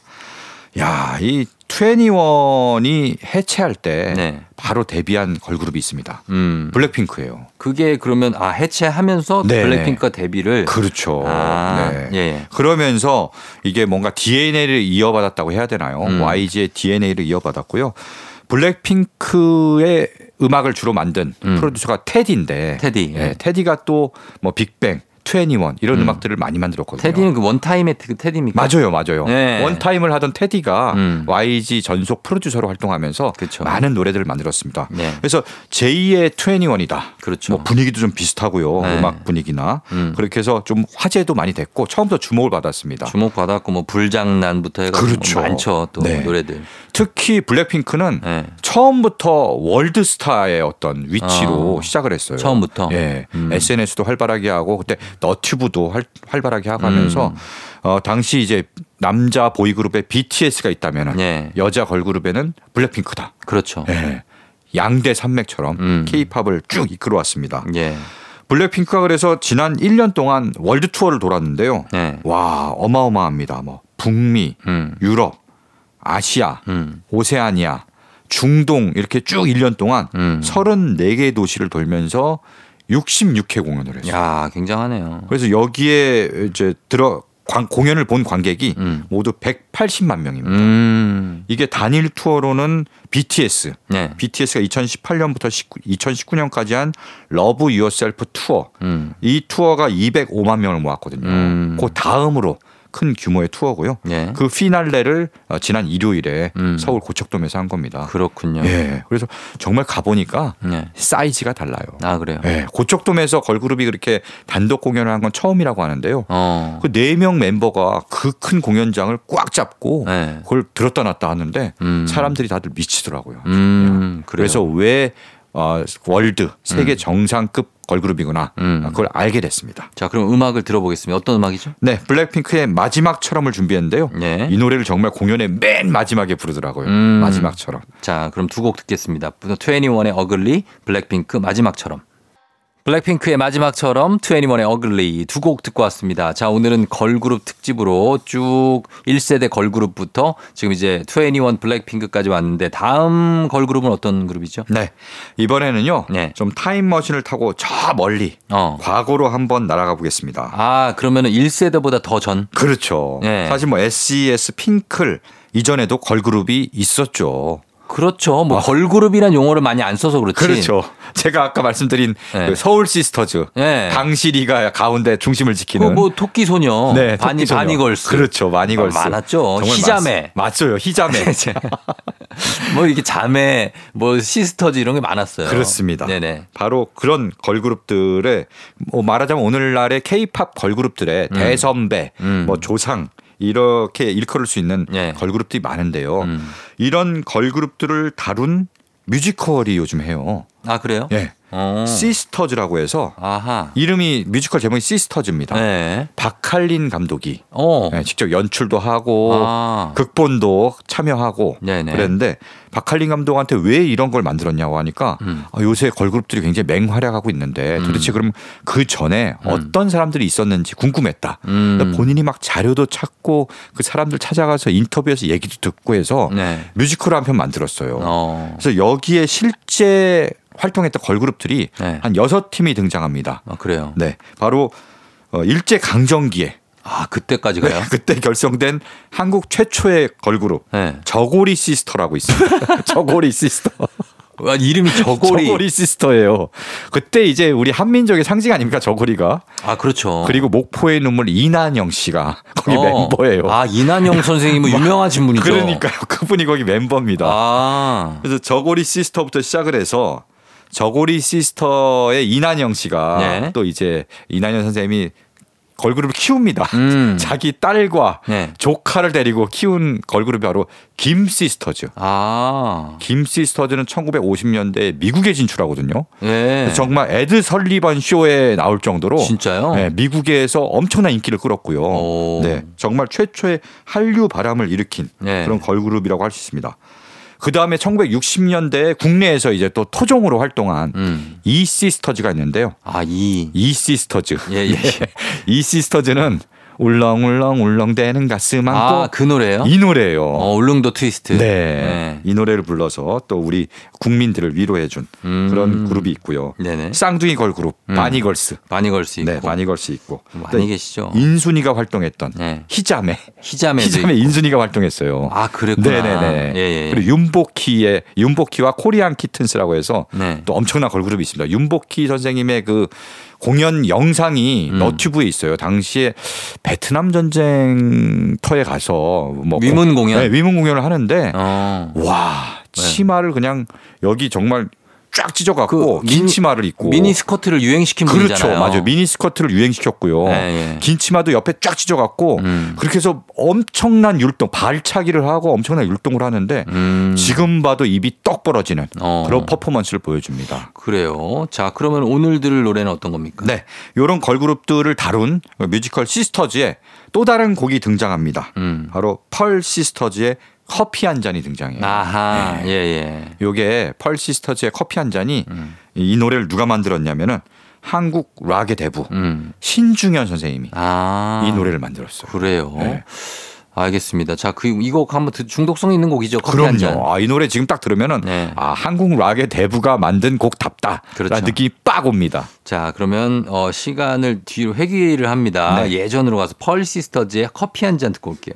S2: 야, 이 21이 해체할 때
S1: 네.
S2: 바로 데뷔한 걸그룹이 있습니다.
S1: 음.
S2: 블랙핑크예요.
S1: 그게 그러면 아 해체하면서
S2: 네,
S1: 블랙핑크가 데뷔를
S2: 그렇죠.
S1: 아,
S2: 네.
S1: 예, 예.
S2: 그러면서 이게 뭔가 DNA를 이어받았다고 해야 되나요?
S1: 음.
S2: YG의 DNA를 이어받았고요. 블랙핑크의 음악을 주로 만든
S1: 음.
S2: 프로듀서가 테디인데
S1: 테디.
S2: 예, 테디가 또 뭐 빅뱅, 21 이런
S1: 음.
S2: 음. 악들을 많이 만들었거든요.
S1: 테디는 그 원타임의 그 테디입니까?
S2: 맞아요, 맞아요.
S1: 네.
S2: 원타임을 하던 테디가
S1: 음.
S2: YG 전속 프로듀서로 활동하면서
S1: 그쵸.
S2: 많은 노래들을 만들었습니다.
S1: 네.
S2: 그래서 제2의 21이다.
S1: 그렇죠.
S2: 뭐 분위기도 좀 비슷하고요.
S1: 네.
S2: 음악 분위기나
S1: 음.
S2: 그렇게 해서 좀 화제도 많이 됐고 처음부터 주목을 받았습니다.
S1: 주목 받았고 뭐 불장난부터 해가지고
S2: 그렇죠.
S1: 뭐 많죠 또
S2: 네.
S1: 노래들.
S2: 특히 블랙핑크는
S1: 네.
S2: 처음부터 월드스타의 어떤 위치로
S1: 어.
S2: 시작을 했어요.
S1: 처음부터?
S2: 예.
S1: 음.
S2: SNS도 활발하게 하고 그때 너튜브도 활, 활발하게 하면서
S1: 음.
S2: 어, 당시 이제 남자 보이그룹에 BTS가 있다면
S1: 네.
S2: 여자 걸그룹에는 블랙핑크다.
S1: 그렇죠.
S2: 예. 양대 산맥처럼
S1: 음.
S2: 케이팝을 쭉 이끌어왔습니다.
S1: 예.
S2: 블랙핑크가 그래서 지난 1년 동안 월드 투어를 돌았는데요.
S1: 네.
S2: 와 어마어마합니다. 뭐 북미,
S1: 음.
S2: 유럽, 아시아,
S1: 음.
S2: 오세아니아, 중동 이렇게 쭉 1년 동안
S1: 음.
S2: 34개 도시를 돌면서 66회 공연을 했어요.
S1: 야 굉장하네요.
S2: 그래서 여기에 이제 들어 관- 공연을 본 관객이
S1: 음.
S2: 모두 180만 명입니다.
S1: 음.
S2: 이게 단일 투어로는 BTS,
S1: 네.
S2: BTS가 2018년부터 2019년까지 한 Love Yourself 투어.
S1: 음.
S2: 이 투어가 205만 명을 모았거든요.
S1: 음.
S2: 그 다음으로 큰 규모의 투어고요.
S1: 네.
S2: 그 피날레를 어, 지난 일요일에
S1: 음.
S2: 서울 고척돔에서 한 겁니다.
S1: 그렇군요.
S2: 예. 그래서 정말 가보니까
S1: 네.
S2: 사이즈가 달라요.
S1: 아 그래요.
S2: 예. 고척돔에서 걸그룹이 그렇게 단독 공연을 한 건 처음이라고 하는데요.
S1: 어.
S2: 그네 명 멤버가 그 큰 공연장을 꽉 잡고
S1: 네.
S2: 그걸 들었다 놨다 하는데
S1: 음.
S2: 사람들이 다들 미치더라고요.
S1: 음.
S2: 그래서 왜 어, 월드 세계 정상급 걸그룹이구나
S1: 음.
S2: 그걸 알게 됐습니다.
S1: 자 그럼 음악을 들어보겠습니다. 어떤 음악이죠?
S2: 네, 블랙핑크의 마지막처럼을 준비했는데요.
S1: 네.
S2: 이 노래를 정말 공연의 맨 마지막에 부르더라고요.
S1: 음.
S2: 마지막처럼.
S1: 자, 그럼 두 곡 듣겠습니다. 21의 어글리, 블랙핑크 마지막처럼. 블랙핑크의 마지막처럼 21의 어글리 두 곡 듣고 왔습니다. 자, 오늘은 걸그룹 특집으로 쭉 1세대 걸그룹부터 지금 이제 21 블랙핑크까지 왔는데 다음 걸그룹은 어떤 그룹이죠?
S2: 네, 이번에는요.
S1: 네.
S2: 좀 타임머신을 타고 저 멀리
S1: 어.
S2: 과거로 한번 날아가 보겠습니다.
S1: 아, 그러면은 1세대보다 더 전?
S2: 그렇죠.
S1: 네.
S2: 사실 뭐 SES 핑클 이전에도 걸그룹이 있었죠.
S1: 그렇죠. 뭐 걸그룹이란 용어를 많이 안 써서 그렇지.
S2: 어. 그렇죠. 제가 아까 말씀드린
S1: 네.
S2: 그 서울 시스터즈
S1: 네.
S2: 방실이가 가운데 중심을 지키는
S1: 그 뭐 토끼 소녀,
S2: 네,
S1: 바니
S2: 토끼소녀.
S1: 바니걸스.
S2: 그렇죠. 바니걸스.
S1: 어, 많았죠. 희자매.
S2: 많- 맞죠. 희자매.
S1: 뭐 이렇게 자매, 뭐 시스터즈 이런 게 많았어요.
S2: 그렇습니다.
S1: 네네.
S2: 바로 그런 걸그룹들의 뭐 말하자면 오늘날의 케이팝 걸그룹들의 대선배,
S1: 음.
S2: 뭐 조상 이렇게 일컬을 수 있는
S1: 예.
S2: 걸그룹들이 많은데요.
S1: 음.
S2: 이런 걸그룹들을 다룬 뮤지컬이 요즘 해요.
S1: 아 그래요?
S2: 예.
S1: 어.
S2: 시스터즈라고 해서
S1: 아하.
S2: 이름이 뮤지컬 제목이 시스터즈입니다.
S1: 네.
S2: 박칼린 감독이
S1: 어.
S2: 예, 직접 연출도 하고
S1: 아.
S2: 극본도 참여하고
S1: 네네.
S2: 그랬는데 박칼린 감독한테 왜 이런 걸 만들었냐고 하니까
S1: 음.
S2: 아, 요새 걸그룹들이 굉장히 맹활약하고 있는데 도대체 그럼 그 전에 어떤 사람들이 있었는지 궁금했다.
S1: 음.
S2: 그러니까 본인이 막 자료도 찾고 그 사람들 찾아가서 인터뷰에서 얘기도 듣고 해서
S1: 네.
S2: 뮤지컬 한 편 만들었어요.
S1: 어.
S2: 그래서 여기에 실제 활동했던 걸그룹들이
S1: 네.
S2: 한 여섯 팀이 등장합니다.
S1: 아 그래요.
S2: 네, 바로 어, 일제 강점기에
S1: 아 그때까지 가요?
S2: 그때 결성된 한국 최초의 걸그룹
S1: 네.
S2: 저고리 시스터라고 있습니다. 저고리 시스터.
S1: 와, 이름이 저고리.
S2: 저고리 시스터예요. 그때 이제 우리 한민족의 상징 아닙니까 저고리가.
S1: 아, 그렇죠.
S2: 그리고 목포의 눈물 이난영 씨가 거기
S1: 어.
S2: 멤버예요.
S1: 아, 이난영 선생님은 유명하신 분이죠.
S2: 그러니까요. 그분이 거기 멤버입니다.
S1: 아.
S2: 그래서 저고리 시스터부터 시작을 해서 저고리 시스터의 이난영 씨가
S1: 네.
S2: 또 이제 이난영 선생님이 걸그룹을 키웁니다.
S1: 음.
S2: 자기 딸과
S1: 네.
S2: 조카를 데리고 키운 걸그룹이 바로 김 시스터즈.
S1: 아.
S2: 김 시스터즈는 1950년대에 미국에 진출하거든요.
S1: 예.
S2: 정말 에드 설리번 쇼에 나올 정도로
S1: 진짜요?
S2: 네, 미국에서 엄청난 인기를 끌었고요.
S1: 오.
S2: 네, 정말 최초의 한류 바람을 일으킨
S1: 네.
S2: 그런 걸그룹이라고 할 수 있습니다. 그 다음에 1960년대에 국내에서 이제 또 토종으로 활동한
S1: 음.
S2: 이 시스터즈가 있는데요.
S1: 아, 이.
S2: 이 시스터즈.
S1: 예, 예.
S2: 이 시스터즈는 울렁울렁 울렁대는 가슴 안고
S1: 아, 그 노래예요?
S2: 이 노래예요.
S1: 어, 울릉도 트위스트.
S2: 네. 이 노래를 불러서 또 우리 국민들을 위로해 준
S1: 음.
S2: 그런 그룹이 있고요.
S1: 네네.
S2: 쌍둥이 걸 그룹
S1: 음.
S2: 바니걸스.
S1: 걸스 있고.
S2: 네, 바니걸스 있고.
S1: 많이 계시죠.
S2: 인순이가 활동했던
S1: 네. 희자매도
S2: 희자매
S1: 있고.
S2: 인순이가 활동했어요.
S1: 아, 그랬구나.
S2: 네 네네.
S1: 예, 예.
S2: 그리고 윤복희의 윤복희와 코리안 키튼스라고 해서
S1: 네.
S2: 또 엄청난 걸그룹이 있습니다. 윤복희 선생님의 그 공연 영상이
S1: 음.
S2: 너튜브에 있어요. 당시에 베트남 전쟁터에 가서 뭐
S1: 위문
S2: 공-
S1: 공연?
S2: 네, 위문 공연을 하는데
S1: 어.
S2: 와 치마를 그냥 여기 정말 쫙 찢어갖고 그긴
S1: 민-
S2: 치마를 입고
S1: 미니 스커트를 유행시킨
S2: 그렇죠,
S1: 분이잖아요.
S2: 맞아요. 미니 스커트를 유행시켰고요.
S1: 네, 예.
S2: 긴 치마도 옆에 쫙 찢어갖고
S1: 음.
S2: 그렇게 해서 엄청난 율동, 발차기를 하고 엄청난 율동을 하는데
S1: 음.
S2: 지금 봐도 입이 떡 벌어지는
S1: 어.
S2: 그런 퍼포먼스를 보여줍니다.
S1: 그래요. 자, 그러면 오늘 들을 노래는 어떤 겁니까?
S2: 네, 이런 걸그룹들을 다룬 뮤지컬 시스터즈의 또 다른 곡이 등장합니다.
S1: 음.
S2: 바로 펄 시스터즈의 커피 한 잔이 등장해요.
S1: 아하.
S2: 네.
S1: 예, 예.
S2: 요게 펄 시스터즈의 커피 한 잔이
S1: 음.
S2: 이 노래를 누가 만들었냐면은 한국 락의 대부
S1: 음.
S2: 신중현 선생님이
S1: 아.
S2: 이 노래를 만들었어요.
S1: 그래요.
S2: 네.
S1: 알겠습니다. 자, 그 이곡 한번 듣- 중독성 있는 곡이죠. 커피 한 잔.
S2: 그럼요. 아, 이 노래 지금 딱 들으면은
S1: 네.
S2: 아, 한국 락의 대부가 만든 곡답다.
S1: 그렇죠.
S2: 느낌이 빡 옵니다.
S1: 자, 그러면 어, 시간을 뒤로 회귀를 합니다.
S2: 네.
S1: 예전으로 가서 펄 시스터즈의 커피 한 잔 듣고 올게요.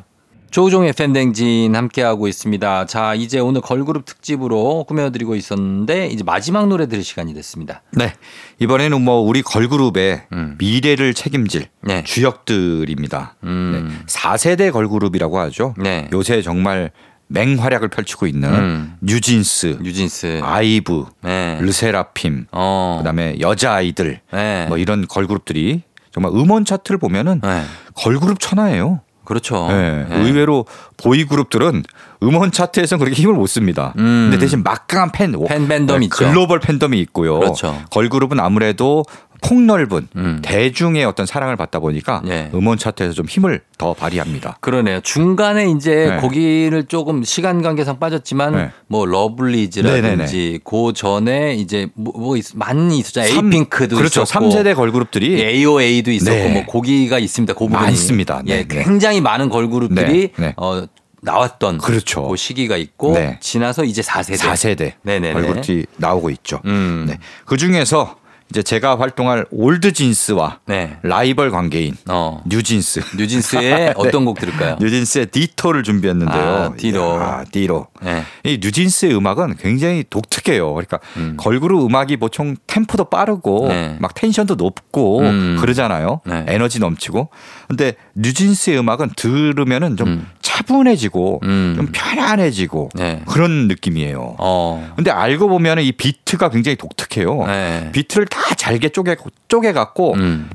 S1: 조종의 팬댕진 함께하고 있습니다. 자, 이제 오늘 걸그룹 특집으로 꾸며드리고 있었는데 이제 마지막 노래 들을 시간이 됐습니다.
S2: 네. 이번에는 뭐 우리 걸그룹의
S1: 음.
S2: 미래를 책임질
S1: 네.
S2: 주역들입니다.
S1: 음.
S2: 네. 4세대 걸그룹이라고 하죠.
S1: 네.
S2: 요새 정말 맹활약을 펼치고 있는
S1: 음.
S2: 뉴진스,
S1: 뉴진스.
S2: 아이브,
S1: 네.
S2: 르세라핌,
S1: 어.
S2: 그다음에 여자 아이들
S1: 네.
S2: 뭐 이런 걸그룹들이 정말 음원 차트를 보면은
S1: 네.
S2: 걸그룹 천하예요.
S1: 그렇죠.
S2: 네.
S1: 네.
S2: 의외로 보이 그룹들은 음원 차트에서는 그렇게 힘을 못 씁니다.
S1: 음.
S2: 근데 대신 막강한 팬,
S1: 팬 팬덤
S2: 네,
S1: 있죠.
S2: 글로벌 팬덤이 있고요.
S1: 그렇죠.
S2: 걸그룹은 아무래도 폭넓은
S1: 음.
S2: 대중의 어떤 사랑을 받다 보니까
S1: 네.
S2: 음원 차트에서 좀 힘을 더 발휘합니다.
S1: 그러네요. 중간에 이제
S2: 네.
S1: 거기를 조금 시간 관계상 빠졌지만
S2: 네.
S1: 뭐 러블리즈라든지 그 전에 이제 뭐, 뭐 있, 많이 있었잖아요.
S2: 삼-
S1: 에이핑크도
S2: 그렇죠.
S1: 있었고
S2: 3세대 걸그룹들이
S1: AOA도 있었고
S2: 네.
S1: 뭐 고기가 있습니다. 그 부분이
S2: 많습니다. 네,
S1: 예,
S2: 네.
S1: 굉장히 많은 걸그룹들이
S2: 네, 네.
S1: 어 나왔던
S2: 그렇죠.
S1: 그 시기가 있고
S2: 네.
S1: 지나서 이제 4세대.
S2: 4세대
S1: 네네네.
S2: 걸그룹이 나오고 있죠.
S1: 음.
S2: 네. 그 중에서 이제 제가 활동할 올드 진스와
S1: 네.
S2: 라이벌 관계인
S1: 어.
S2: 뉴진스.
S1: 뉴진스의 어떤 곡 들을까요?
S2: 네. 뉴진스의 디토를 준비했는데요.
S1: 아, 디토.
S2: 아, 디토.
S1: 네.
S2: 이 뉴진스의 음악은 굉장히 독특해요. 그러니까
S1: 음.
S2: 걸그룹 음악이 보통 템포도 빠르고
S1: 네.
S2: 막 텐션도 높고
S1: 음.
S2: 그러잖아요.
S1: 네.
S2: 에너지 넘치고. 근데 뉴진스의 음악은 들으면은 좀
S1: 음.
S2: 차분해지고
S1: 음.
S2: 좀 편안해지고
S1: 네.
S2: 그런 느낌이에요.
S1: 어.
S2: 근데 알고 보면은 이 비트가 굉장히 독특해요.
S1: 네.
S2: 비트를 다 잘게 쪼개 쪼개 갖고
S1: 음.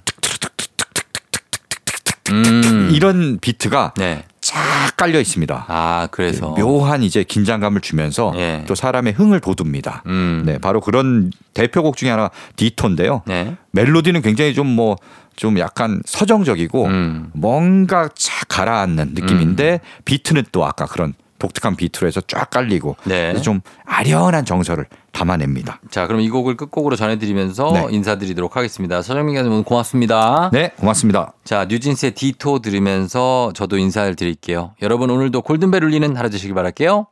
S1: 음.
S2: 이런 비트가
S1: 네.
S2: 쫙 깔려 있습니다.
S1: 아, 그래서
S2: 묘한 이제 긴장감을 주면서
S1: 예.
S2: 또 사람의 흥을 돋웁니다.
S1: 음.
S2: 네, 바로 그런 대표곡 중에 하나 디토인데요.
S1: 네.
S2: 멜로디는 굉장히 좀 뭐좀 약간 서정적이고
S1: 음.
S2: 뭔가 착 가라앉는 느낌인데 비트는 또 아까 그런 독특한 비트로 해서 쫙 깔리고
S1: 네.
S2: 좀 아련한 정서를 담아냅니다.
S1: 자, 그럼 이 곡을 끝곡으로 전해드리면서
S2: 네.
S1: 인사드리도록 하겠습니다. 서정민 기자님 오늘 고맙습니다.
S2: 네, 고맙습니다.
S1: 자, 뉴진스의 디토 들으면서 저도 인사를 드릴게요. 여러분 오늘도 골든벨 울리는 하루 되시길 바랄게요.